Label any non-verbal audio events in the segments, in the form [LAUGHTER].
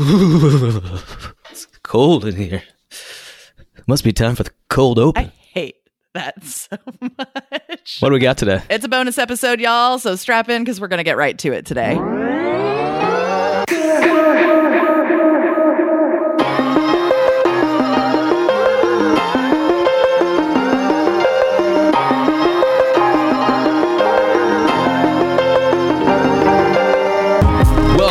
it's cold in here. Must be time for the cold open. I hate that so much. what do we got today? It's a bonus episode, y'all, so strap in because we're going to get right to it today.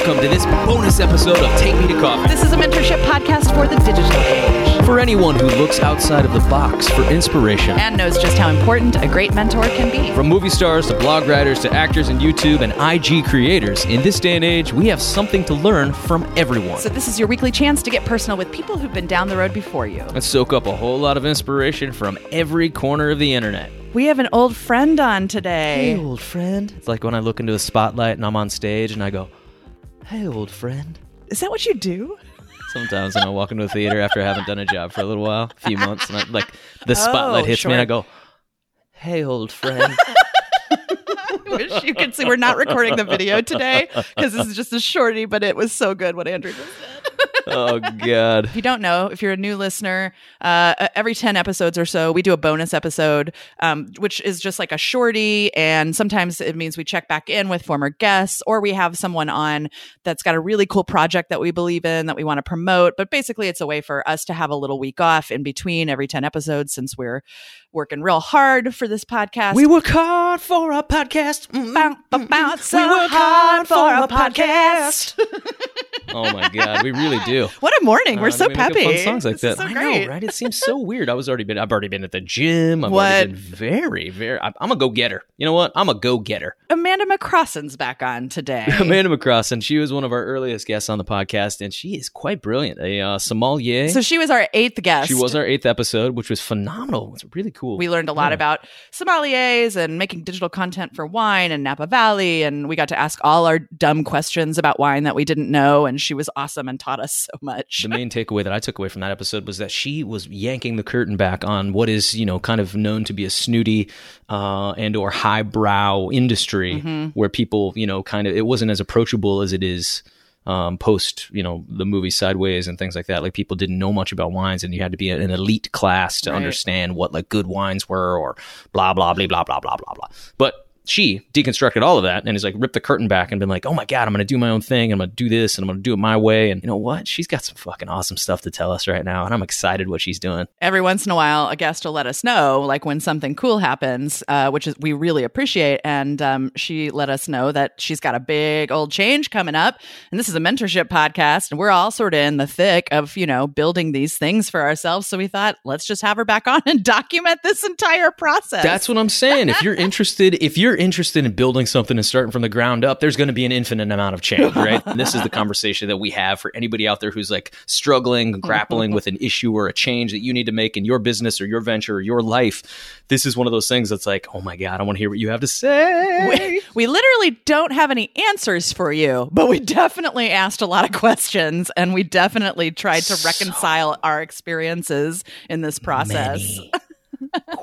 Welcome to this bonus episode of Take Me to Coffee. This is a mentorship podcast for the digital age For anyone who looks outside of the box for inspiration. and knows just how important a great mentor can be. From movie stars to blog writers to actors and YouTube and IG creators, in this day and age, we have something to learn from everyone. So, this is your weekly chance to get personal with people who've been down the road before you. and soak up a whole lot of inspiration from every corner of the internet. We have an old friend on today. Hey, old friend. It's like when I look into a spotlight and I'm on stage and I go, Hey, old friend. Is that what you do? Sometimes when I walk into a theater after I haven't done a job for a little while, a few months, and I, like the oh, spotlight Oh, hits me and. I go, Hey, old friend. [LAUGHS] I wish you could see. We're not recording the video today because this is just a shorty, but it was so good what Andrew just said. Oh, God. If you don't know, if you're a new listener, uh, every 10 episodes or so, we do a bonus episode, um, which is just like a shorty. And sometimes it means we check back in with former guests or we have someone on that's got a really cool project that we believe in that we want to promote. But basically, it's a way for us to have a little week off in between every 10 episodes since we're working real hard for this podcast. We work hard for our podcast. Mm, Bow, bow, bow, so We work hard for a podcast. [LAUGHS] oh my god, we really do. [LAUGHS] What a morning! We're Uh, so we peppy. Songs like This that. so I know, right? It seems so weird. I was already been. I've already been at the gym. I've What? already been very, very. I'm, I'm a go getter. You know what? I'm a go getter. Amanda McCrossin's back on today. [LAUGHS] Amanda McCrossin. She was one of our earliest guests on the podcast, and she is quite brilliant. A uh, sommelier. So she was our eighth guest. she was our eighth episode, which was phenomenal. It's really cool. We learned a lot Yeah. about sommeliers and making digital content for wine and Napa Valley, and we got to ask all our dumb questions about wine that we didn't know. And she was awesome and taught us so much. the main takeaway that I took away from that episode was that she was yanking the curtain back on what is, you know, kind of known to be a snooty uh, and or highbrow industry where people, you know, kind of it wasn't as approachable as it is um, post, you know, the movie Sideways and things like that. Like people didn't know much about wines, and you had to be an elite class to Right. understand what like good wines were, or blah blah blah blah blah blah blah blah. But she deconstructed all of that and is like ripped the curtain back and been like, oh my God, I'm going to do my own thing. I'm going to do this and I'm going to do it my way. And you know what? She's got some fucking awesome stuff to tell us right now. And I'm excited what she's doing. Every once in a while, a guest will let us know, like when something cool happens, uh, which is we really appreciate. And um, she let us know that she's got a big old change coming up. And this is a mentorship podcast, and we're all sort of in the thick of you know building these things for ourselves. So we thought, let's just have her back on and [LAUGHS] document this entire process. That's what I'm saying. If you're [LAUGHS] interested, if you're interested in building something and starting from the ground up, there's going to be an infinite amount of change, [LAUGHS] right? and this is the conversation that we have for anybody out there who's like struggling, grappling with an issue or a change that you need to make in your business or your venture or your life. This is one of those things that's like, oh my God, I want to hear what you have to say. we, we literally don't have any answers for you, but we definitely asked a lot of questions and we definitely tried to reconcile our experiences in this process.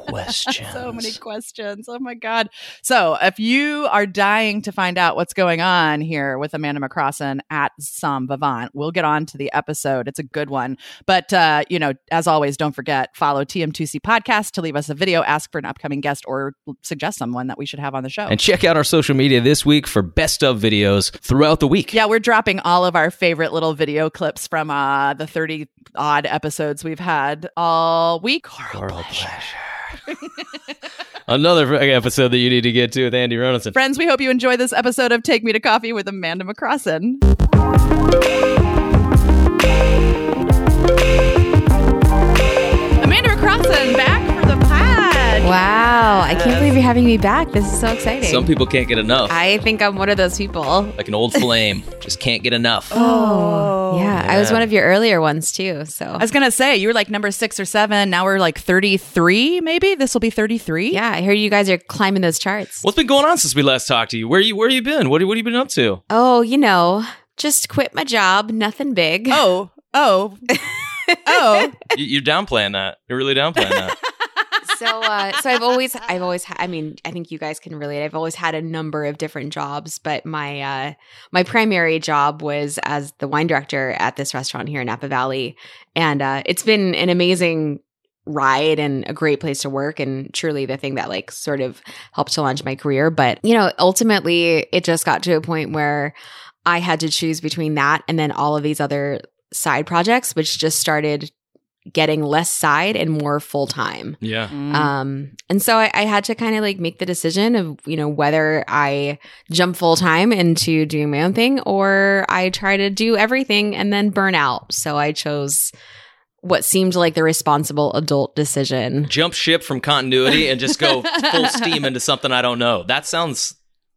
Questions. So many questions. Oh my God. So, if you are dying to find out what's going on here with Amanda McCrossin at SommVivant, we'll get on to the episode. It's a good one. But, uh, you know, as always, don't forget, follow TM2C Podcast to leave us a video, ask for an upcoming guest, or suggest someone that we should have on the show. And check out our social media this week for best of videos throughout the week. Yeah, we're dropping all of our favorite little video clips from uh, the 30 odd episodes we've had all week. Oral pleasure. [LAUGHS] Another episode that you need to get to with Andy Ronaldson. Friends, we hope you enjoy this episode of Take Me to Coffee with Amanda McCrossin. Amanda McCrossin back. Wow, I can't believe you're having me back. This is so exciting. Some people can't get enough. I think I'm one of those people. like an old flame, just can't get enough. Oh, yeah. I was one of your earlier ones too. So I was going to say, you were like number six or seven. Now we're like 33, maybe. This will be 33. yeah, I hear you guys are climbing those charts. What's been going on since we last talked to you? Where you where you been? What what have you been up to? Oh, you know, just quit my job. Nothing big. Oh, oh, [LAUGHS] oh. You, you're downplaying that. You're really downplaying that. [LAUGHS] so uh so i've always i've always ha- i mean i think you guys can relate. I've always had a number of different jobs but my uh my primary job was as the wine director at this restaurant here in napa valley. And uh it's been an amazing ride and a great place to work and truly the thing that like sort of helped to launch my career. But you know ultimately it just got to a point where i had to choose between that and then all of these other side projects which just started getting less side and more full time Yeah. Mm. um, and so I, I had to kind of like make the decision of, you know, whether I jump full time into doing my own thing or I try to do everything and then burn out. So I chose what seemed like the responsible adult decision. Jump ship from continuity and just go [LAUGHS] full steam into something I don't know. That sounds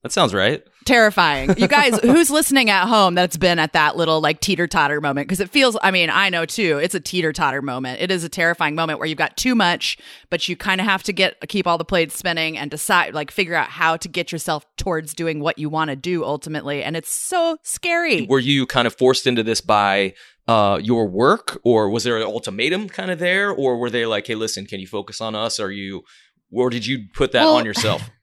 that sounds right. terrifying. You guys, [LAUGHS] who's listening at home that's been at that little like teeter totter moment? Because it feels, I mean, I know too, it's a teeter totter moment. It is a terrifying moment where you've got too much, but you kind of have to get, keep all the plates spinning and decide, like, figure out how to get yourself towards doing what you want to do ultimately. And it's so scary. Were you kind of forced into this by uh, your work, or was there an ultimatum kind of there, or were they like, "Hey, listen, can you focus on us?" Are you, or did you put that Well, on yourself? [LAUGHS]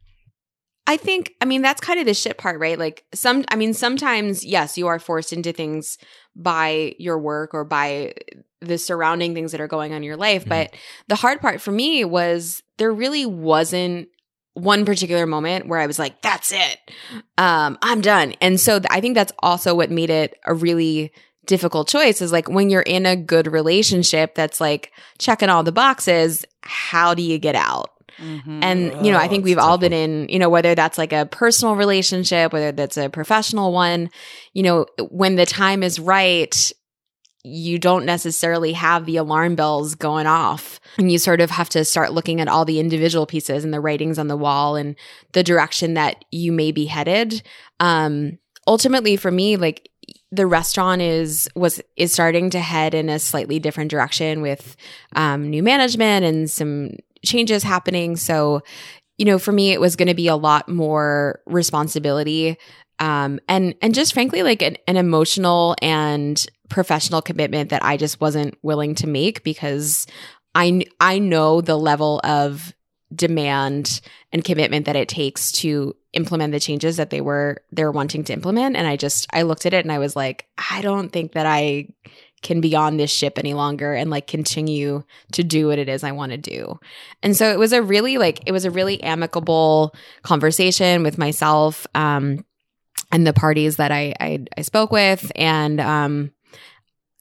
I think, I mean, that's kind of the shit part, right? Like, some, I mean, sometimes, yes, you are forced into things by your work or by the surrounding things that are going on in your life. Mhm. But the hard part for me was there really wasn't one particular moment where I was like, that's it. Um, I'm done. And so th- I think that's also what made it a really difficult choice is like when you're in a good relationship that's like checking all the boxes, how do you get out? Mhm. And, you know, I Oh, think it's we've all been in, you know, whether that's like a personal relationship, whether that's a professional one, you know, when the time is right, you don't necessarily have the alarm bells going off. And you sort of have to start looking at all the individual pieces and the writings on the wall and the direction that you may be headed. Um, ultimately for me, like the restaurant is was is starting to head in a slightly different direction with um, new management and some changes happening. So, you know, for me, it was going to be a lot more responsibility, um, and and just frankly, like an, an emotional and professional commitment that I just wasn't willing to make because I I know the level of demand and commitment that it takes to implement the changes that they were they're wanting to implement and i just i looked at it and i was like i don't think that i can be on this ship any longer and like continue to do what it is i want to do. And so it was a really like it was a really amicable conversation with myself um and the parties that i i, I spoke with. And um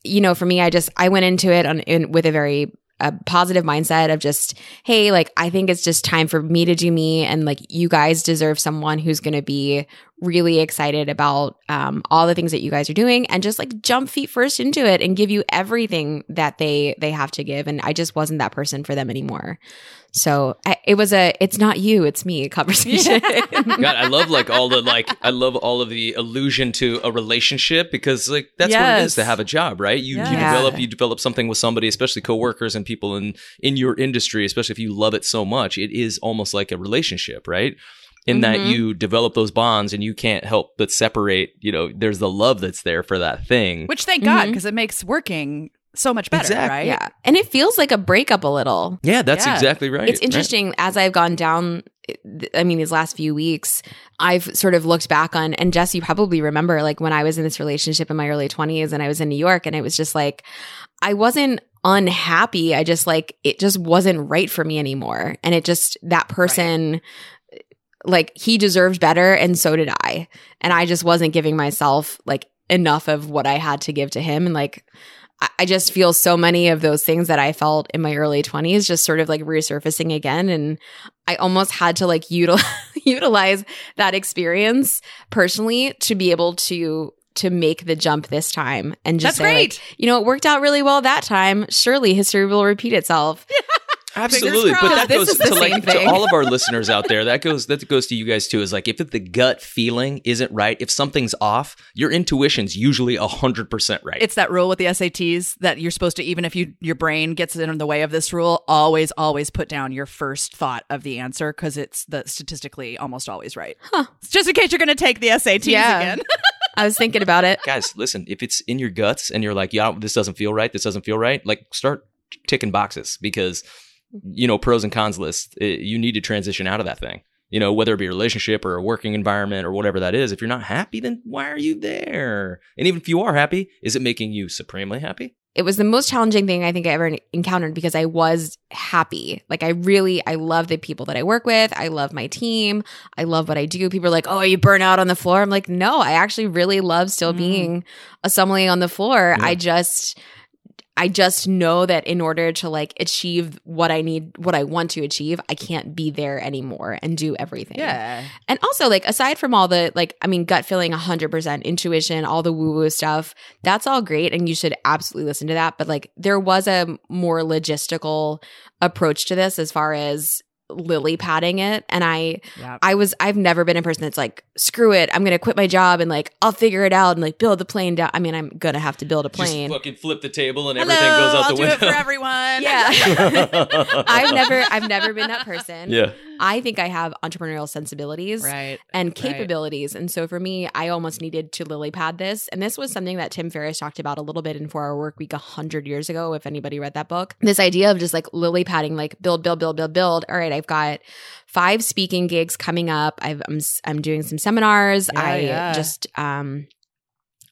you know for me i just i went into it on in, with a very a positive mindset of just hey like i think it's just time for me to do me. And like you guys deserve someone who's going to be really excited about um, all the things that you guys are doing and just like jump feet first into it and give you everything that they they have to give. And i just wasn't that person for them anymore so I, it was a it's not you it's me conversation [LAUGHS] [LAUGHS] God, I love like all the like I love all of the allusion to a relationship because like that's what it is to have a job, right? You you develop you develop something with somebody, especially coworkers and people in in your industry, especially if you love it so much. It is almost like a relationship, right? In that Mhm. you develop those bonds and you can't help but separate, you know, there's the love that's there for that thing. Which thank God, Mhm. because it makes working so much better, Exactly. right? yeah and it feels like a breakup a little yeah, that's Yeah. exactly right. it's interesting as I've gone down. I mean, these last few weeks, I've sort of looked back on, and Jess, you probably remember, like when I was in this relationship in my early twenties, and I was in New York, and it was just like I wasn't unhappy. I just like it just wasn't right for me anymore, and it just that person. Like he deserved better, and so did I. And I just wasn't giving myself like enough of what I had to give to him. And like, I- just feel so many of those things that I felt in my early 20s just sort of like resurfacing again. And I almost had to like utilize, [LAUGHS] utilize that experience personally to be able to to make the jump this time and just That's say, like, great. you know, it worked out really well that time. Surely history will repeat itself. [LAUGHS] Absolutely, but that goes to like to all of our listeners out there. That goes that goes to you guys too. Is like if the gut feeling isn't right, if something's off, your intuition's usually hundred percent right. It's that rule with the SATs that you're supposed to, even if you your brain gets in the way of this rule, always, always put down your first thought of the answer because it's the statistically almost always right. Huh. Just in case you're going to take the SATs Yeah. again. [LAUGHS] I was thinking about it. Guys, listen. If it's in your guts and you're like, yeah, this doesn't feel right. This doesn't feel right. Like start ticking boxes because you know pros and cons list. It, you need to transition out of that thing. You know, whether it be a relationship or a working environment or whatever that is. If you're not happy, then why are you there? And even if you are happy, is it making you supremely happy? it was the most challenging thing I think I ever encountered because I was happy. Like I really, I love the people that I work with. I love my team. I love what I do. People are like, "Oh, you burn out on the floor." I'm like, "No, I actually really love still Mm. being a sommelier on the floor. Yeah. I just." I just know that in order to like achieve what I need, what I want to achieve, I can't be there anymore and do everything. Yeah. And also, like, aside from all the, like, I mean, gut feeling 100%, intuition, all the woo woo stuff, that's all great. And you should absolutely listen to that. But, like, there was a more logistical approach to this as far as lily padding it. And I, Yeah. I was, I've never been a person that's like, screw it, I'm going to quit my job and, like, I'll figure it out and, like, build the plane down. I mean, I'm going to have to build a plane. Just fucking flip the table and Hello, everything goes out I'll the do window. it for everyone. Yeah. [LAUGHS] [LAUGHS] I've never, I've never been that person. yeah. I think I have entrepreneurial sensibilities. right. and Right. capabilities. And so for me, I almost needed to lily pad this. And this was something that Tim Ferriss talked about a little bit in Four Hour Work Week a hundred years ago, if anybody read that book. This idea of just like lily padding, like build, build, build, build, build. All right, I've got five speaking gigs coming up. I've, I'm s- I'm doing some seminars. Yeah, I yeah. just um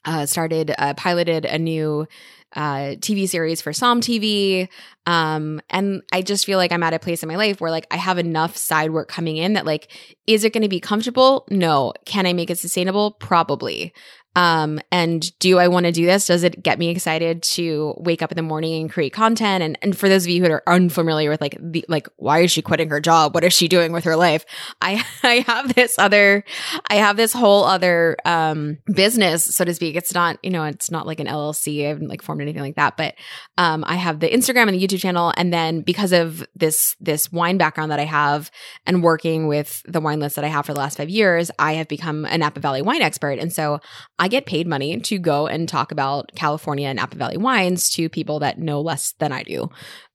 uh started uh, piloted a new uh TV series for SOMM TV. Um and I just feel like I'm at a place in my life where like I have enough side work coming in that like is it going to be comfortable? No. Can I make it sustainable? Probably. Um, and do I want to do this? Does it get me excited to wake up in the morning and create content? And, and for those of you who are unfamiliar with like the, like, why is she quitting her job? What is she doing with her life? I, [LAUGHS] I have this other, I have this whole other, um, business, so to speak. It's not, you know, it's not like an LLC. I haven't like formed anything like that, but, um, I have the Instagram and the YouTube channel. And then because of this, this wine background that I have and working with the wine list that I have for the last five years, I have become a Napa Valley wine expert. And so I get paid money to go and talk about California and Napa Valley wines to people that know less than I do.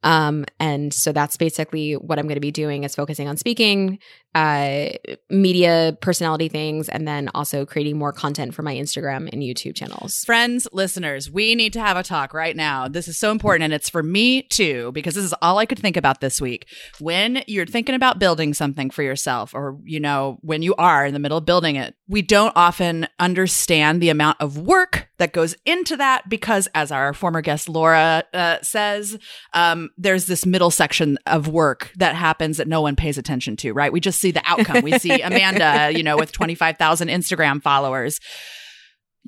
Um, and so that's basically what I'm going to be doing is focusing on speaking, uh, media personality things, and then also creating more content for my Instagram and YouTube channels. Friends, listeners, we need to have a talk right now. This is so important and it's for me too because this is all I could think about this week. When you're thinking about building something for yourself or you know, when you are in the middle of building it, we don't often understand the amount of work that goes into that because as our former guest Laura uh, says, um, there's this middle section of work that happens that no one pays attention to, right? We just see the outcome. We see [LAUGHS] Amanda, you know, with 25,000 Instagram followers.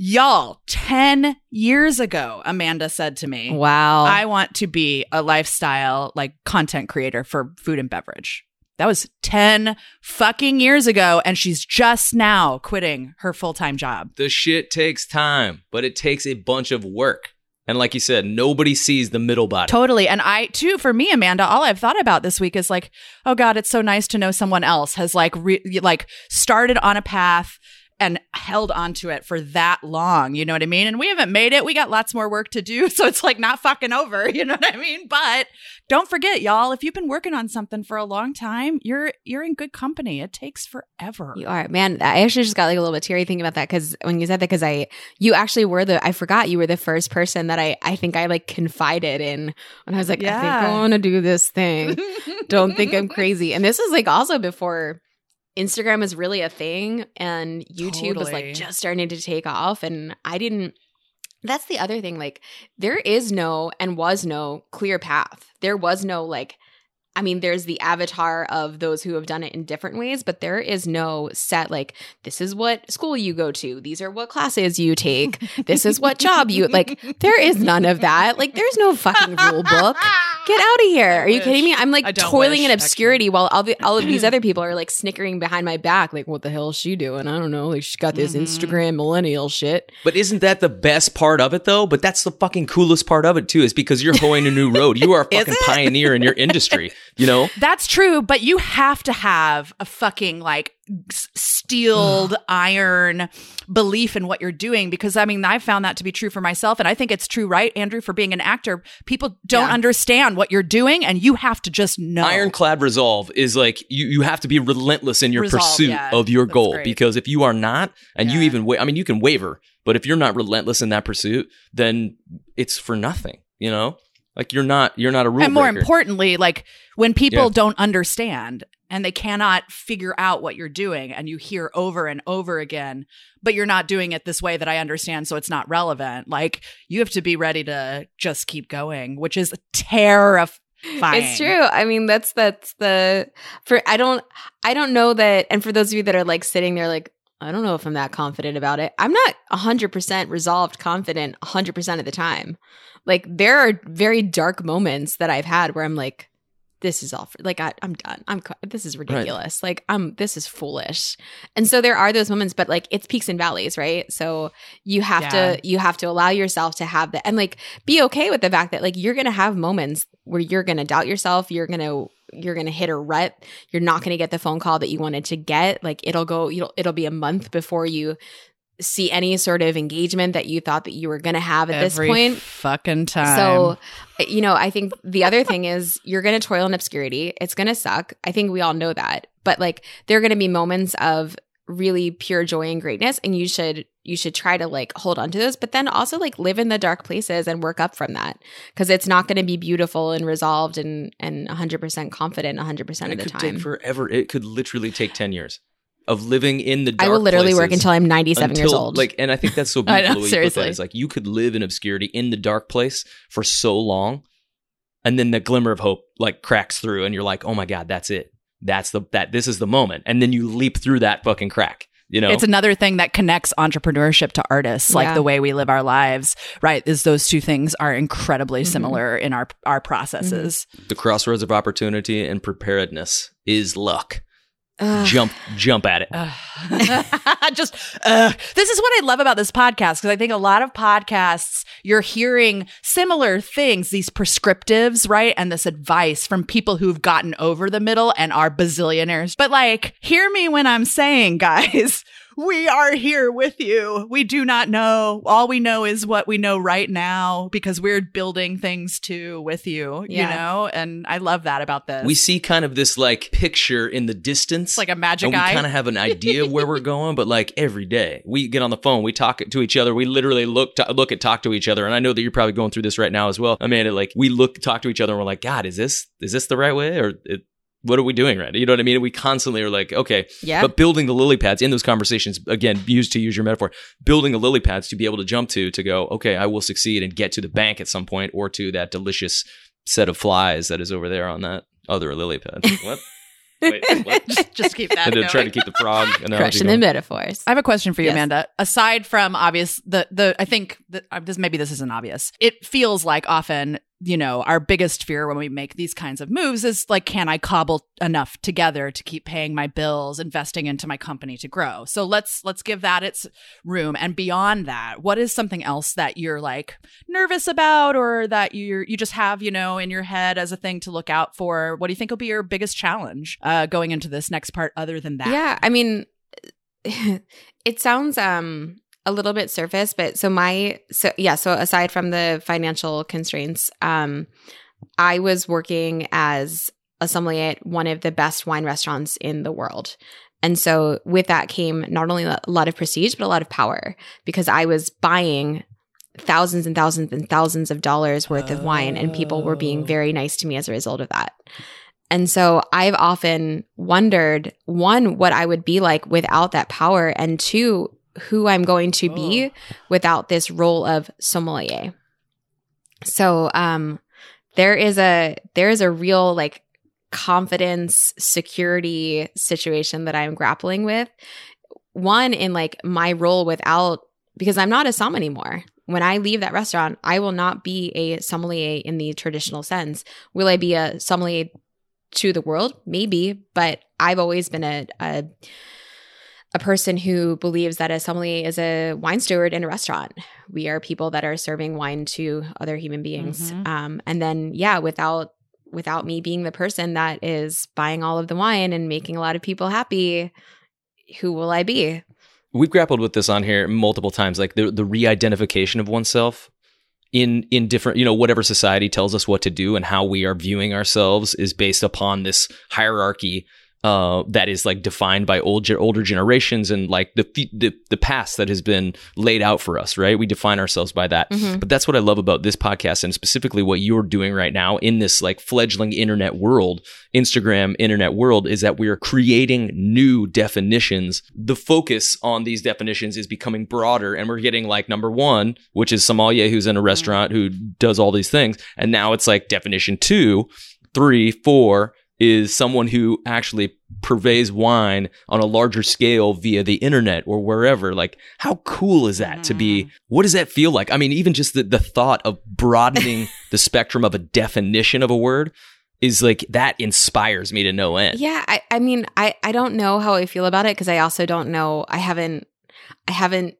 Y'all, 10 years ago, Amanda said to me, Wow. I want to be a lifestyle like content creator for food and beverage. That was 10 fucking years ago. And she's just now quitting her full time job. The shit takes time, but it takes a bunch of work. And like you said, nobody sees the middle body. Totally. And I, too, for me, Amanda, all I've thought about this week is like, oh God, it's so nice to know someone else has like, re- like started on a path and held onto it for that long. You know what I mean? And we haven't made it. We got lots more work to do. [LAUGHS] So it's like not fucking over. [LAUGHS] You know what I mean? But don't forget, y'all, if you've been working on something for a long time, you're, you're in good company. It takes forever. You are, man. I actually just got like a little bit teary thinking about that because when you said that, because I, you actually were the, I forgot you were the first person that I, I think I like confided in when I was like, I think I want to do this thing. [LAUGHS] Don't think I'm crazy. And this is like also before Instagram is really a thing and YouTube was like just starting to take off. And I didn't, that's the other thing. Like, there is no and was no clear path. There was no like, I mean, there's the avatar of those who have done it in different ways, but there is no set, like, this is what school you go to. These are what classes you take. This is what job you like. There is none of that. Like, there's no fucking rule book. [LAUGHS] Get out of here. Are you wish. kidding me? I'm like toiling wish, in obscurity while all, the, all of these other [CLEARS THROAT] people are like snickering behind my back. Like, what the hell is she doing? I don't know. Like, she's got this Mhm. Instagram millennial shit. But isn't that the best part of it though? But that's the fucking coolest part of it too, is because you're hoeing a new road. You are a [LAUGHS] fucking pioneer in your industry. You know? That's true, but you have to have a fucking like s- steeled iron belief in what you're doing because I mean, I found that to be true for myself. And I think it's true, right, Andrew, for being an actor. People don't Yeah. understand what you're doing and you have to just know. Ironclad resolve is like you, you have to be relentless in your Resolve, pursuit yeah. of your goal great. because if you are not and you even wa- I mean you can waver, but if you're not relentless in that pursuit, then it's for nothing, you know? Like you're not you're not a rule and more breaker. importantly, like when people Yeah. don't understand and they cannot figure out what you're doing and you hear over and over again, but you're not doing it this way that I understand, so it's not relevant. Like you have to be ready to just keep going, which is terrifying. It's true. I mean, that's that's the for I don't I don't know that and for those of you that are like sitting there like I don't know if I'm that confident about it. I'm not 100% resolved confident 100% of the time. Like there are very dark moments that I've had where I'm like this is all for, like I, I'm done. I'm this is ridiculous. Like I'm this is foolish. And so there are those moments, but like it's peaks and valleys, right? So you have Yeah. to you have to allow yourself to have that and like be okay with the fact that like you're gonna have moments where you're gonna doubt yourself. You're gonna you're gonna hit a rut. You're not gonna get the phone call that you wanted to get. Like it'll go. You'll, it'll be a month before you see any sort of engagement that you thought that you were gonna have at Every this point. fucking time. So, you know, I think the other thing is you're going to toil in obscurity. It's going to suck. I think we all know that. But like there are going to be moments of really pure joy and greatness and you should you should try to like hold on to those but then also like live in the dark places and work up from that because it's not going to be beautiful and resolved and and 100% confident 100% And of it the could time take forever. It could literally take ten years of living in the. Dark i will literally work until i'm 97 years old Like, and I think that's so [LAUGHS] I know, beautiful. the way you put seriously. It's like you could live in obscurity in the dark place for so long, and then the glimmer of hope like cracks through, and you're like, oh my god, that's it. That's the that this is the moment, and then you leap through that fucking crack. You know, It's another thing that connects entrepreneurship to artists, like Yeah. the way we live our lives, right? Is those two things are incredibly Mhm. similar in our our processes. the crossroads of opportunity and preparedness is luck. Ugh. Jump, jump at it. [LAUGHS] Just uh, this is what I love about this podcast because I think a lot of podcasts you're hearing similar things, these prescriptives, right, and this advice from people who've gotten over the middle and are bazillionaires. But like, hear me when I'm saying, [LAUGHS] guys. We are here with you. We do not know. All we know is what we know right now because we're building things too with you, you know? And I love that about this. We see kind of this like picture in the distance. it's like a magic and we kind of have an [LAUGHS] idea of where we're going, but like every day we get on the phone, we talk to each other, we literally look to, look at talk to each other, and I know that you're probably going through this right now as well, Amanda. Like we look talk to each other, and we're like, God, is this is this the right way, or it, what are we doing right? You know what I mean? We constantly are like, okay, yeah but building the lily pads in those conversations, again, used to use your metaphor, building the lily pads to be able to jump to to go, okay, I will succeed and get to the bank at some point, or to that delicious set of flies that is over there on that other lily pad. [LAUGHS] What? Wait, [LAUGHS] just, just keep that and to going. try to keep the frog [LAUGHS] analogy crushing the metaphors I have a question for you, Yes. Amanda. Aside from obvious, the the I think that uh, this maybe this isn't obvious. It feels like often, you know, our biggest fear when we make these kinds of moves is like, can I cobble enough together to keep paying my bills, investing into my company to grow? So let's let's give that its room. And beyond that, what is something else that you're like nervous about, or that you you just have you know in your head as a thing to look out for? What do you think will be your biggest challenge uh, going into this next part, other than that? Yeah, I mean, [LAUGHS] it sounds um a little bit surface, but so my so yeah, so aside from the financial constraints, um, I was working as a sommelier at one of the best wine restaurants in the world. And so with that came not only a lot of prestige, but a lot of power because I was buying thousands and thousands and thousands of dollars worth of wine and people were being Oh. very nice to me as a result of that. And so I've often wondered one, what I would be like without that power, and two, who I'm going to be without this role of sommelier. So um there is a there is a real like confidence security situation that I'm grappling with. One in like my role without because I'm not a som anymore. When I leave that restaurant, I will not be a sommelier in the traditional sense. Will I be a sommelier to the world? Maybe, but I've always been a, a a person who believes that a sommelier is a wine steward in a restaurant. We are people that are serving wine to other human beings. Mhm. Um, and then, yeah, without without me being the person that is buying all of the wine and making a lot of people happy, who will I be? We've grappled with this on here multiple times, like the the re-identification of oneself in in different, you know, whatever society tells us what to do and how we are viewing ourselves is based upon this hierarchy uh, that is like defined by old older generations and like the, the the past that has been laid out for us, right? We define ourselves by that. Mm-hmm. But that's what I love about this podcast and specifically what you're doing right now in this like fledgling internet world, Instagram internet world, is that we are creating new definitions. The focus on these definitions is becoming broader, and we're getting like number one, which is sommelier who's in a restaurant who does all these things, and now it's like definition two, three, four is someone who actually purveys wine on a larger scale via the internet or wherever. Like, how cool is that mm. to be? Mm-hmm. What does that feel like? I mean, even just the, the thought of broadening [LAUGHS] the spectrum of a definition of a word is like that inspires me to no end. Yeah. I, I mean, I, I don't know how I feel about it because I also don't know. I haven't, I haven't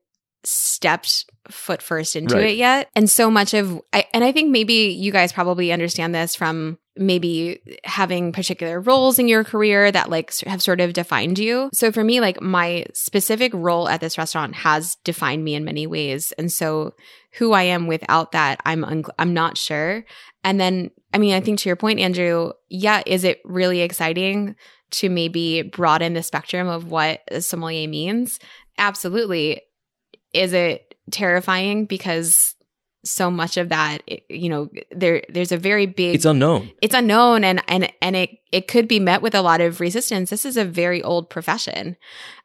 stepped foot first into right. it yet. And so much of I and I think maybe you guys probably understand this from maybe having particular roles in your career that like have sort of defined you. So for me like my specific role at this restaurant has defined me in many ways. And so who I am without that I'm un- I'm not sure. And then I mean I think to your point Andrew, yeah, is it really exciting to maybe broaden the spectrum of what sommelier means? Absolutely. Is it terrifying? Because so much of that you know there there's a very big it's unknown. It's unknown and and and it it could be met with a lot of resistance. This is a very old profession.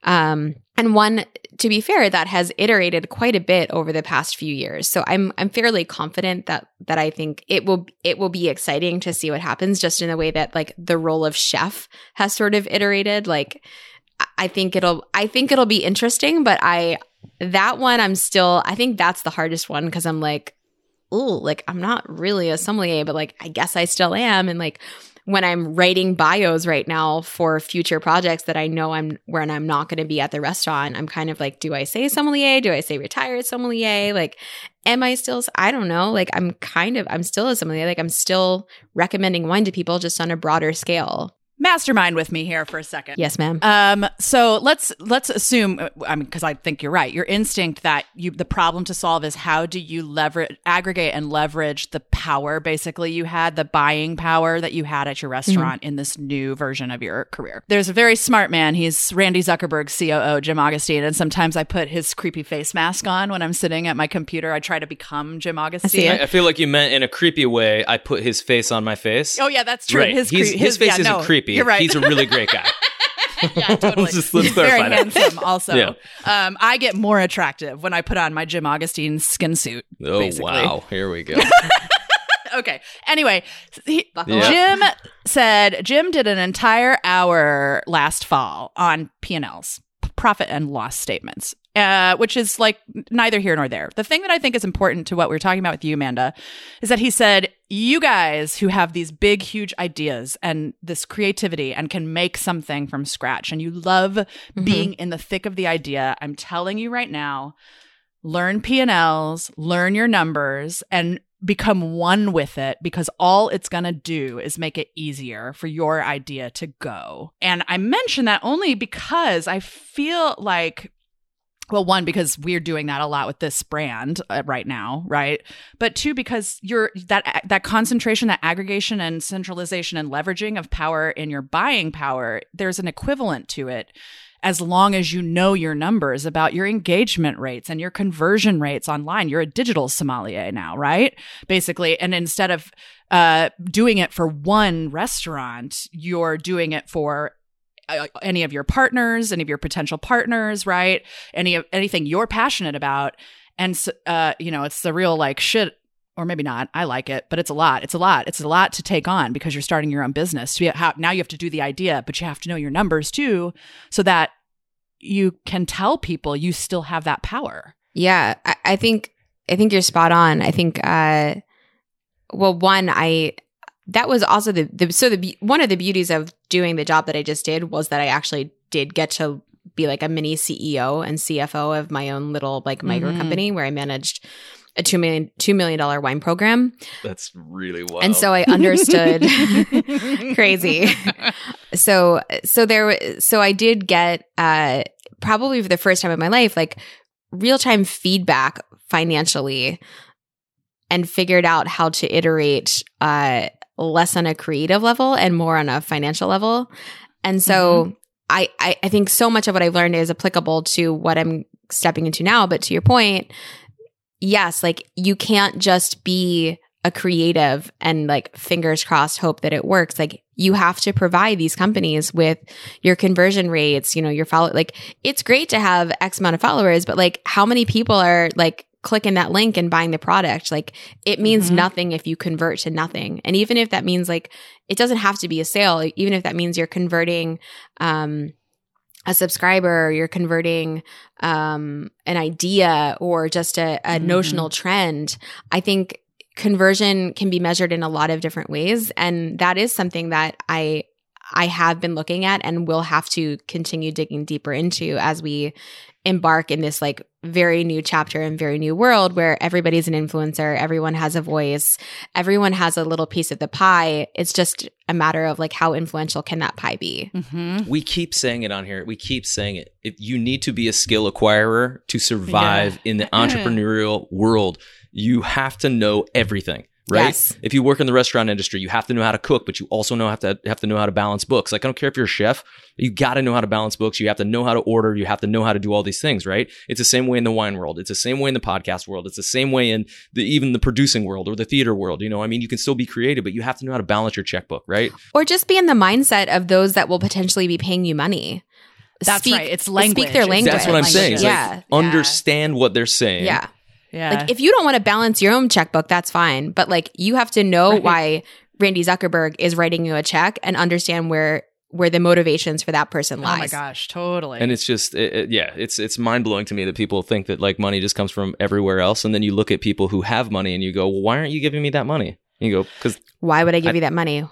Um and one to be fair that has iterated quite a bit over the past few years. So i'm i'm fairly confident that that i think it will it will be exciting to see what happens just in the way that like the role of chef has sort of iterated. Like i think it'll i think it'll be interesting but i that one I'm still I think that's the hardest one because I'm like, oh, like I'm not really a sommelier, but like I guess I still am. And like when I'm writing bios right now for future projects that I know I'm when I'm not going to be at the restaurant, I'm kind of like, do I say sommelier? Do I say retired sommelier? Like, am I still? I don't know. Like, I'm kind of I'm still a sommelier. Like, I'm still recommending wine to people just on a broader scale mastermind with me here for a second. Yes, ma'am. Um, so let's let's assume. I mean, because I think you're right. Your instinct that you the problem to solve is how do you leverage, aggregate, and leverage the power basically you had, the buying power that you had at your restaurant mm-hmm. in this new version of your career. There's a very smart man. He's Randy Zuckerberg's COO, Jim Augustine, and sometimes I put his creepy face mask on when I'm sitting at my computer. I try to become Jim Augustine. I, I feel like you meant in a creepy way. I put his face on my face. Oh yeah, that's true. Right. His, cre- his, his, face yeah, isn't no. creepy creepy. You're right. He's a really great guy. [LAUGHS] yeah, [LAUGHS] totally. let's just, let's He's very handsome. Also, yeah. um, I get more attractive when I put on my Jim Augustine skin suit. Oh basically. wow! Here we go. [LAUGHS] okay. Anyway, he, yeah. Jim said Jim did an entire hour last fall on P and Ls, profit and loss statements, uh, which is like neither here nor there. The thing that I think is important to what we are talking about with you, Amanda, is that he said, You guys who have these big, huge ideas and this creativity and can make something from scratch, and you love mm-hmm. being in the thick of the idea, I'm telling you right now, learn P&Ls, learn your numbers, and become one with it because all it's going to do is make it easier for your idea to go. And I mention that only because I feel like well one because we're doing that a lot with this brand uh, right now right? But two because you're that that concentration that aggregation and centralization and leveraging of power in your buying power there's an equivalent to it as long as you know your numbers about your engagement rates and your conversion rates online. You're a digital sommelier now right? Basically and instead of uh, doing it for one restaurant you're doing it for any of your partners, any of your potential partners, right? Any of anything you're passionate about, and uh, you know, it's the real like shit, or maybe not. I like it, but it's a lot. It's a lot. It's a lot to take on because you're starting your own business. To now you have to do the idea, but you have to know your numbers too, so that you can tell people you still have that power. Yeah, I, I think I think you're spot on. I think, uh, well, one, I that was also the, the so the one of the beauties of doing the job that I just did was that I actually did get to be like a mini CEO and CFO of my own little like micro mm-hmm. company where I managed a two million two million dollar wine program. That's really wild. And so I understood [LAUGHS] [LAUGHS] crazy. so so there so I did get uh probably for the first time in my life like real time feedback financially and figured out how to iterate uh less on a creative level and more on a financial level. And so mm-hmm. I, I I think so much of what I've learned is applicable to what I'm stepping into now. But to your point, yes, like you can't just be a creative and like fingers crossed hope that it works. Like you have to provide these companies with your conversion rates, you know, your follow, like it's great to have X amount of followers, but like how many people are like clicking that link and buying the product? Like it means Mhm. nothing if you convert to nothing. And even if that means like it doesn't have to be a sale, even if that means you're converting, um, a subscriber, or you're converting um, an idea or just a, a Mhm. notional trend. I think conversion can be measured in a lot of different ways, and that is something that I I have been looking at and will have to continue digging deeper into as we embark in this like very new chapter and very new world where everybody's an influencer, everyone has a voice, everyone has a little piece of the pie. It's just a matter of like how influential can that pie be? Mhm. We keep saying it on here. We keep saying it. If you need to be a skill acquirer to survive in the entrepreneurial world, you have to know everything, right? Yes. If you work in the restaurant industry, you have to know how to cook, but you also know have to have to know how to balance books. Like I don't care if you're a chef, you got to know how to balance books. You have to know how to order. You have to know how to do all these things, right? It's the same way in the wine world. It's the same way in the podcast world. It's the same way in the even the producing world or the theater world. You know, I mean, you can still be creative, but you have to know how to balance your checkbook, right? Or just be in the mindset of those that will potentially be paying you money. That's right. It's language. Speak their language. That's what I'm saying. It's like, yeah. understand what they're saying. yeah. Yeah. Like if you don't want to balance your own checkbook, that's fine. But like you have to know Right. why Randy Zuckerberg is writing you a check and understand where where the motivations for that person lies. oh my gosh, totally. and it's just it, it- yeah it's it's mind-blowing to me that people think that like money just comes from everywhere else and then you look at people who have money and you go well, why aren't you giving me that money and you go because Why would I give I- you that money?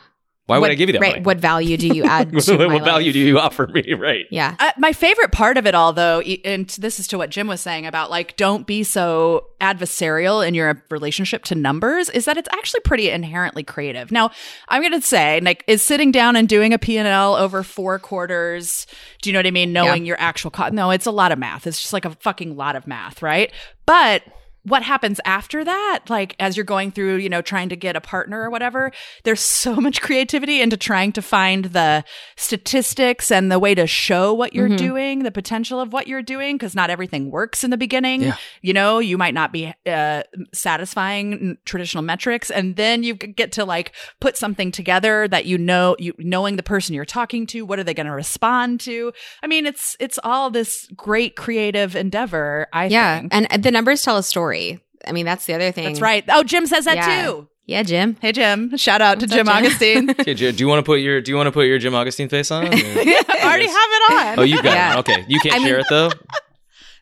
Why would What- i give you that right, money What value do you [LAUGHS] add what my value life? do you offer me [LAUGHS] right Yeah. Uh, my favorite part of it all, though, e- and this is to what Jim was saying about like, don't be so adversarial in your relationship to numbers, is that it's actually pretty inherently creative. Now, I'm going to say, like, is sitting down and doing a P&L over four quarters, do you know what I mean? Knowing your actual cost. No, it's a lot of math. It's just like a fucking lot of math, right? But what happens after that like as you're going through you know trying to get a partner or whatever there's [LAUGHS] so much creativity into trying to find the statistics and the way to show what you're Mhm. doing the potential of what you're doing because not everything works in the beginning Yeah. you know you might not be uh, satisfying n- traditional metrics and then you get to like put something together that you know you knowing the person you're talking to what are they going to respond to i mean it's it's all this great creative endeavor i Yeah. think And uh, the numbers tell a story. I mean, that's the other thing. that's right. Oh, Jim says that Yeah. too. Yeah, Jim. Hey, Jim. Shout out What's to Jim up, Jim? Augustine. [LAUGHS] okay Jer- do you want to put your do you want to put your jim augustine face on [LAUGHS] I already have it on. [LAUGHS] oh you got Yeah. it okay you can't I mean- share it though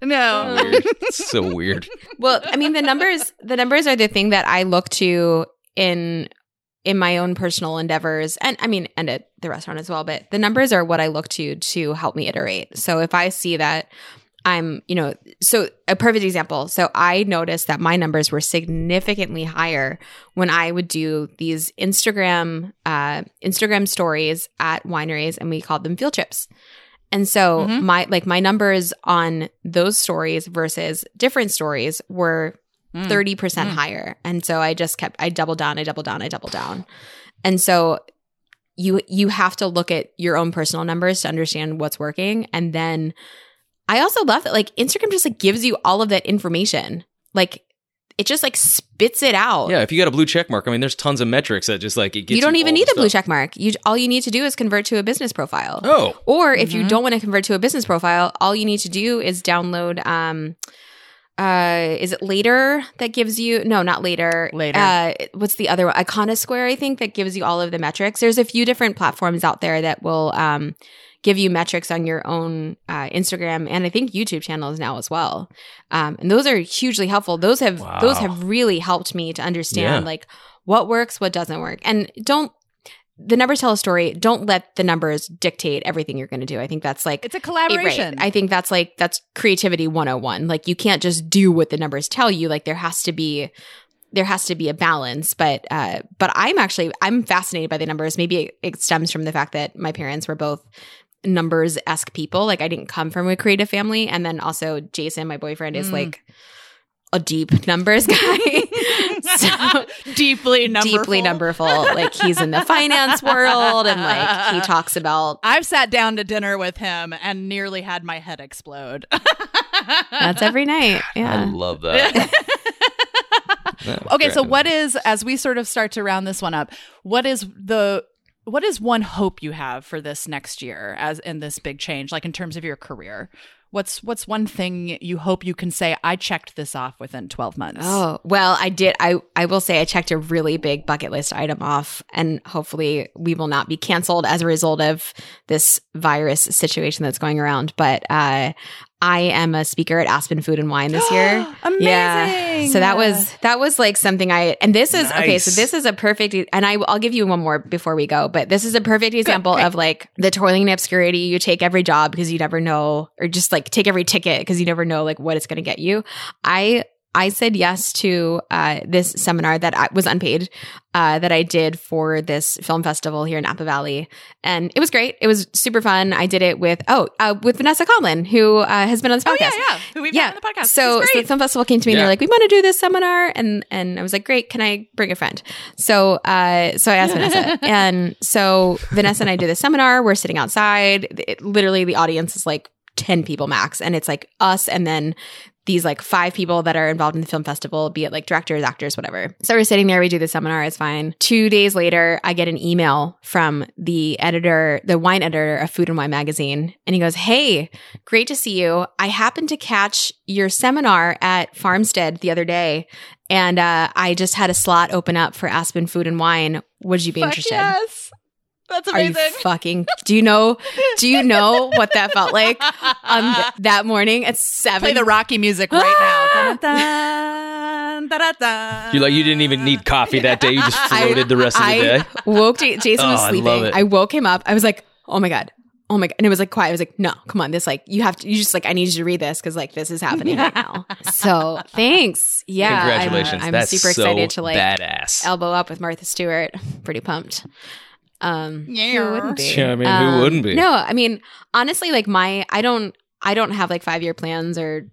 no. weird. so weird Well, I mean, the numbers the numbers are the thing that I look to in in my own personal endeavors and I mean and at the restaurant as well, but the numbers are what I look to to help me iterate. So if I see that I'm, you know, so a perfect example. So I noticed that my numbers were significantly higher when I would do these Instagram uh Instagram stories at wineries and we called them field trips. And so Mhm. my like my numbers on those stories versus different stories were Mm. 30% Mm. higher. And so I just kept I doubled down, I doubled down, I doubled down. And so you you have to look at your own personal numbers to understand what's working and then I also love that like Instagram just like gives you all of that information. Like it just like spits it out. yeah if you got a blue check mark i mean there's tons of metrics that just like it gets you don't even all need the a blue check mark. You all you need to do is convert to a business profile. oh Or if you Mhm. don't want to convert to a business profile, all you need to do is download um uh is it later that gives you no not later Later. uh what's the other one iconosquare i think that gives you all of the metrics there's a few different platforms out there that will um give you metrics on your own uh, instagram and i think youtube channels now as well um and those are hugely helpful those have Wow. those have really helped me to understand Yeah. like what works what doesn't work and don't the numbers tell a story don't let the numbers dictate everything you're going to do i think that's like It's a Right. collaboration. I think that's like that's creativity 101. Like you can't just do what the numbers tell you. Like there has to be there has to be a balance. But uh but I'm actually I'm fascinated by the numbers. Maybe it, it stems from the fact that my parents were both numbers esque people. Like I didn't come from a creative family. And then also Jason, my boyfriend, is Mm. like a deep numbers [LAUGHS] guy. so [LAUGHS] deeply numberful. deeply numberful. Like he's in the finance world and like he [LAUGHS] talks about I've sat down to dinner with him and nearly had my head explode. that's every night. I love that. That okay, so what is as we sort of start to round this one up, what is the what is one hope you have for this next year as in this big change like in terms of your career? What's what's one thing you hope you can say I checked this off within 12 months? Oh, well, I did. I, I will say I checked a really big bucket list item off, and hopefully we will not be canceled as a result of this virus situation that's going around. But uh, I am a speaker at Aspen Food and Wine this year. Amazing. [GASPS] Yeah. So that was that was like something I and this is okay. So this is a perfect and I I'll give you one more before we go, but this is a perfect example great. of like the toiling in obscurity. You take every job because you never know, or just like take every ticket because you never know like what it's going to get you. I I said yes to uh, this seminar that I, was unpaid uh, that I did for this film festival here in Napa Valley, and it was great. It was super fun. I did it with oh uh, with Vanessa Conlon, who uh, has been on this podcast. Oh podcast yeah, yeah. Who we've had on the podcast. so, She's so the film festival came to me and they're like, "We want to do this seminar," and and I was like, "Great, can I bring a friend?" So, uh, so I asked Vanessa, [LAUGHS] and so Vanessa and I did this seminar. We're sitting outside. It, literally, the audience is like ten people max, and it's like us, and then these like five people that are involved in the film festival, be it like directors, actors, whatever. So we're sitting there, we do the seminar, it's fine. Two days later, I get an email from the editor, the wine editor of Food and Wine magazine, and he goes, Hey, great to see you. I happened to catch your seminar at Farmstead the other day, and uh, I just had a slot open up for Aspen Food and Wine. Would you be Fuck interested? Yes. That's Are you fucking? Do you know? Do you know what that felt like on th- that morning at seven? Play the Rocky music right now. [LAUGHS] Dun, dun, dun, dun. You like you didn't even need coffee that day. You just [LAUGHS] I- floated the rest of the I day. woke J- Jason was Oh, I sleeping. love it. I, woke him up. I was like, oh my god. Oh my god. And it was like quiet. I was like, no, come on. This like you have to you just like I need you to read this because like this is happening right now. [LAUGHS] So thanks. Yeah. I'm- Congratulations. I'm, That's super so excited to like badass. elbow up with Martha Stewart. Pretty pumped. Um Yeah. who wouldn't be? Yeah, I mean, who Um, wouldn't be? No, I mean, honestly, like my I don't I don't have like five year plans or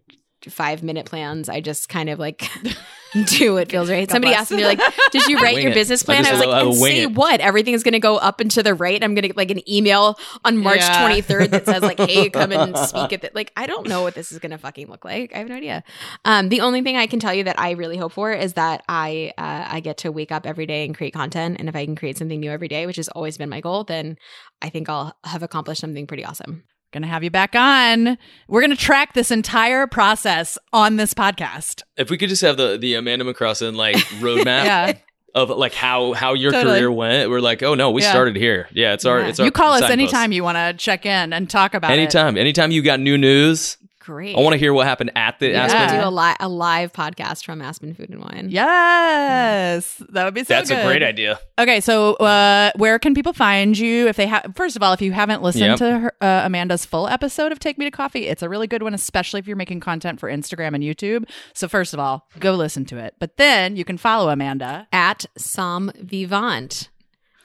five minute plans. I just kind of like [LAUGHS] [LAUGHS] do what feels right. Somebody bless. asked me like, "Did you [LAUGHS] write your it. business plan?" just I, was like, I "And say it." what? Everything is going to go up and to the right. I'm going to get like an email on March Yeah. 23rd that says like, "Hey, come and speak at [LAUGHS] that." Like, I don't know what this is going to fucking look like. I have no idea. Um, the only thing I can tell you that I really hope for is that I uh, I get to wake up every day and create content, and if I can create something new every day, which has always been my goal, then I think I'll have accomplished something pretty awesome. Gonna have you back on. We're gonna track this entire process on this podcast. If we could just have the the Amanda McCrossin like [LAUGHS] roadmap Yeah. of like how how your Totally. career went, we're like, oh no, we Yeah. started here. Yeah, it's our Yeah. it's our You call us anytime you want to check in and talk about it. Anytime, anytime you got new news, Great. I want to hear what happened at the Yeah. Aspen. do a, li- a live podcast from Aspen Food and Wine. Yes, that would be so That's good. a great idea. Okay, so uh, where can people find you if they have? First of all, if you haven't listened Yep. to her, uh, Amanda's full episode of Take Me to Coffee, it's a really good one, especially if you're making content for Instagram and YouTube. So first of all, go listen to it. But then you can follow Amanda. At Som Vivant.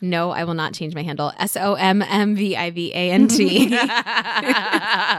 No, I will not change my handle. S O M M V I V A N T. [LAUGHS]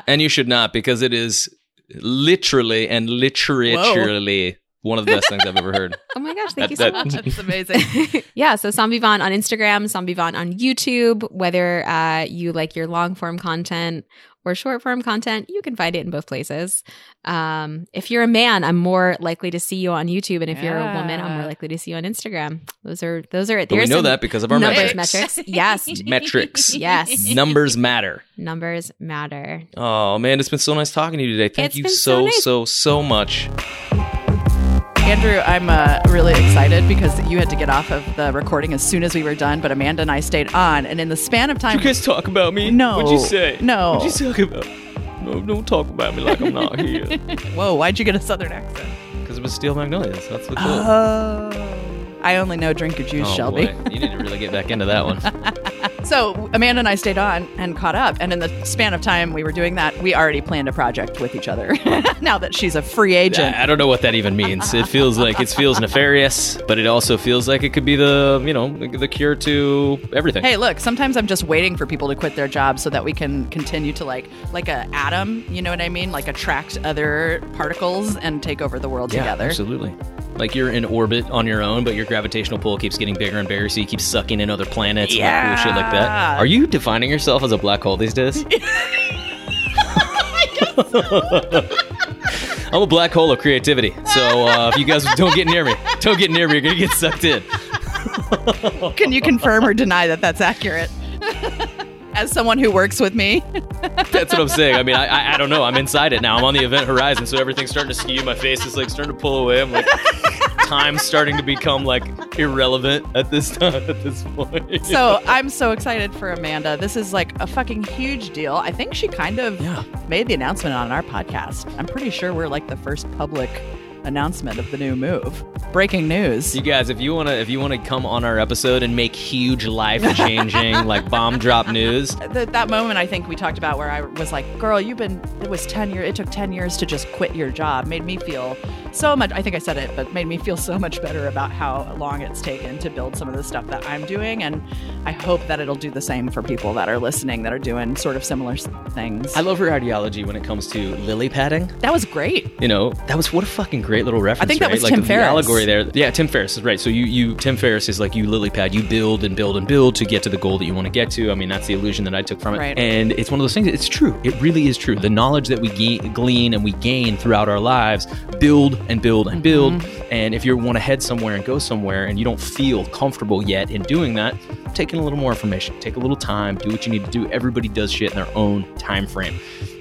And you should not because it is literally and literally one of the best things I've ever heard. [LAUGHS] Oh my gosh, thank That- you so that- much. That's amazing. [LAUGHS] yeah, so SommVivant on Instagram, SommVivant on YouTube. Whether uh, you like your long form content or short form content, you can find it in both places. Um, if you're a man, I'm more likely to see you on YouTube, and if you're a woman, I'm more likely to see you on Instagram. Those are those are it. But we There's know that because of our numbers metrics. metrics. Yes, [LAUGHS] Metrics. yes, Numbers matter. numbers matter. Oh man, it's been so nice talking to you today. Thank It's you so so nice. so so much. Andrew, I'm uh, really excited because you had to get off of the recording as soon as we were done, but Amanda and I stayed on, and in the span of time, You guys talk about me? No. What'd you say? No. What'd you talk about? No, don't talk about me like I'm not here. [LAUGHS] whoa, why'd you get a southern accent? Because it was Steel Magnolias. That's the cool. Oh, I only know drink your juice, oh, Shelby. boy. You need to really get back into that one. [LAUGHS] so Amanda and I stayed on and caught up, and in the span of time we were doing that, we already planned a project with each other. [LAUGHS] now that she's a free agent, I don't know what that even means. It feels like it feels nefarious, but it also feels like it could be the you know the cure to everything. Hey, look, sometimes I'm just waiting for people to quit their jobs so that we can continue to like like a atom, you know what I mean? Like attract other particles and take over the world yeah, together. absolutely. Like you're in orbit on your own, but your gravitational pull keeps getting bigger and bigger, so you keep sucking in other planets and like cool shit like that. Are you defining yourself as a black hole these days? [LAUGHS] [LAUGHS] I'm a black hole of creativity. So uh, if you guys don't get near me, don't get near me. You're gonna get sucked in. Can you confirm or deny that that's accurate? [LAUGHS] As someone who works with me, That's what I'm saying. I mean, I, I I don't know. I'm inside it now. I'm on the event horizon, so everything's starting to skew. My face is like starting to pull away. I'm like, time's starting to become like irrelevant at this time. [LAUGHS] At this point. so I'm so excited for Amanda. This is like a fucking huge deal. I think she kind of Yeah. made the announcement on our podcast. I'm pretty sure we're like the first public announcement of the new move. Breaking news. You guys, if you wanna if you wanna come on our episode and make huge life changing [LAUGHS] like bomb drop news, Th- that moment I think we talked about where I was like, "Girl, you've been it was 10 years it took 10 years to just quit your job." Made me feel so much I think I said it, but made me feel so much better about how long it's taken to build some of the stuff that I'm doing and I hope that it'll do the same for people that are listening that are doing sort of similar things. I love her ideology when it comes to lily padding. that was great. You know, that was what a fucking great little reference. I think that right? was like Tim the Ferriss. allegory there. Yeah, Tim Ferriss is right. So you, you, Tim Ferriss is like you lily pad. You build and build and build to get to the goal that you want to get to. I mean, that's the illusion that I took from it. Right. And it's one of those things. It's true. It really is true. The knowledge that we ga- glean and we gain throughout our lives build and build and build. Mm-hmm. And if you want to head somewhere and go somewhere and you don't feel comfortable yet in doing that, take in a little more information. Take a little time. Do what you need to do. Everybody does shit in their own time frame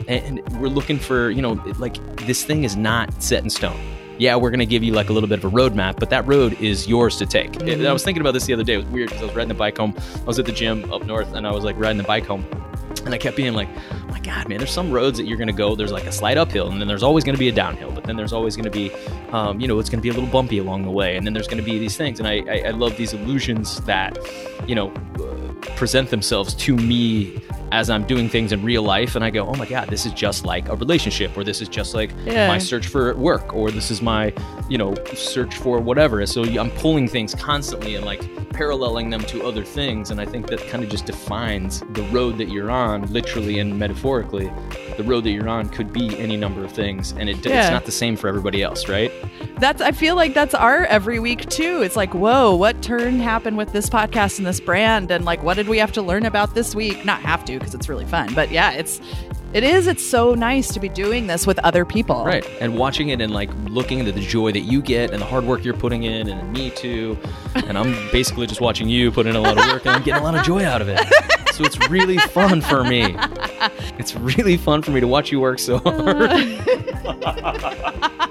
and we're looking for you know like this thing is not set in stone yeah we're going to give you like a little bit of a roadmap but that road is yours to take. And i was thinking about this the other day. It was weird because i was riding the bike home. I was at the gym up north and i was like riding the bike home. And i kept being like oh my god man there's some roads that you're going to go there's like a slight uphill and then there's always going to be a downhill but then there's always going to be um, you know it's going to be a little bumpy along the way and then there's going to be these things. And I, I, I love these illusions that you know uh, present themselves to me as I'm doing things in real life, and I go, "Oh my God, this is just like a relationship, or this is just like Yeah. my search for work, or this is my, you know, search for whatever." So I'm pulling things constantly and like paralleling them to other things, and I think that kind of just defines the road that you're on, literally and metaphorically. The road that you're on could be any number of things, and it, Yeah. it's not the same for everybody else, right? That's I feel like that's our every week too. It's like, whoa, what turn happened with this podcast and this brand and like what did we have to learn about this week? Not have to because it's really fun. But yeah, it's it is it's so nice to be doing this with other people. Right. And watching it and like looking into the joy that you get and the hard work you're putting in and me too. And I'm [LAUGHS] basically just watching you put in a lot of work and I'm getting a lot of joy out of it. So it's really fun for me. It's really fun for me to watch you work so [LAUGHS] hard.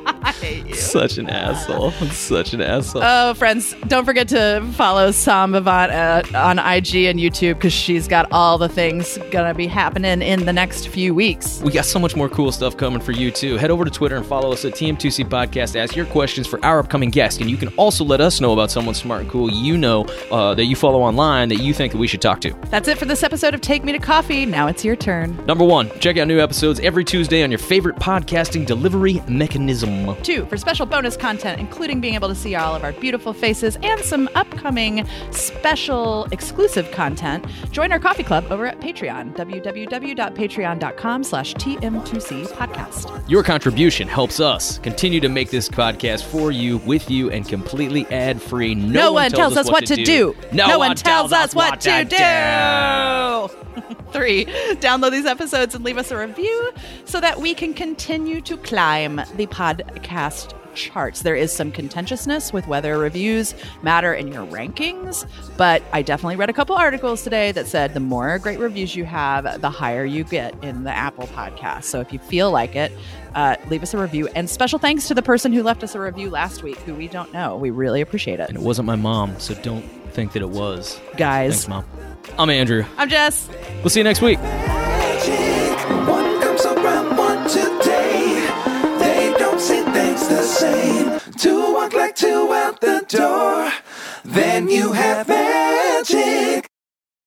[LAUGHS] I hate you. Such an asshole. Such an asshole. Oh, friends, don't forget to follow SommVivant uh, on IG and YouTube because she's got all the things gonna be happening in the next few weeks. We got so much more cool stuff coming for you too. Head over to Twitter and follow us at TM2C Podcast. Ask your questions for our upcoming guest, and you can also let us know about someone smart and cool you know uh, that you follow online that you think that we should talk to. That's it for this episode of Take Me to Coffee. Now it's your turn. Number one, check out new episodes every Tuesday on your favorite podcasting delivery mechanism. Two, for special bonus content, including being able to see all of our beautiful faces and some upcoming special exclusive content, join our coffee club over at Patreon, www.patreon.com slash TM2C podcast. Your contribution helps us continue to make this podcast for you, with you, and completely ad free. No, No, one tells us what to do. No, one tells us what to do. [LAUGHS] Three, download these episodes and leave us a review so that we can continue to climb the podcast charts. There is some contentiousness with whether reviews matter in your rankings, but I definitely read a couple articles today that said the more great reviews you have, the higher you get in the Apple podcast. So if you feel like it, uh, leave us a review. And special thanks to the person who left us a review last week, who we don't know. We really appreciate it. And it wasn't my mom, so don't think that it was. Guys, Thanks, mom. I'm Andrew. I'm Jess. We'll see you next week. the same. To walk like two out the door, then you have magic.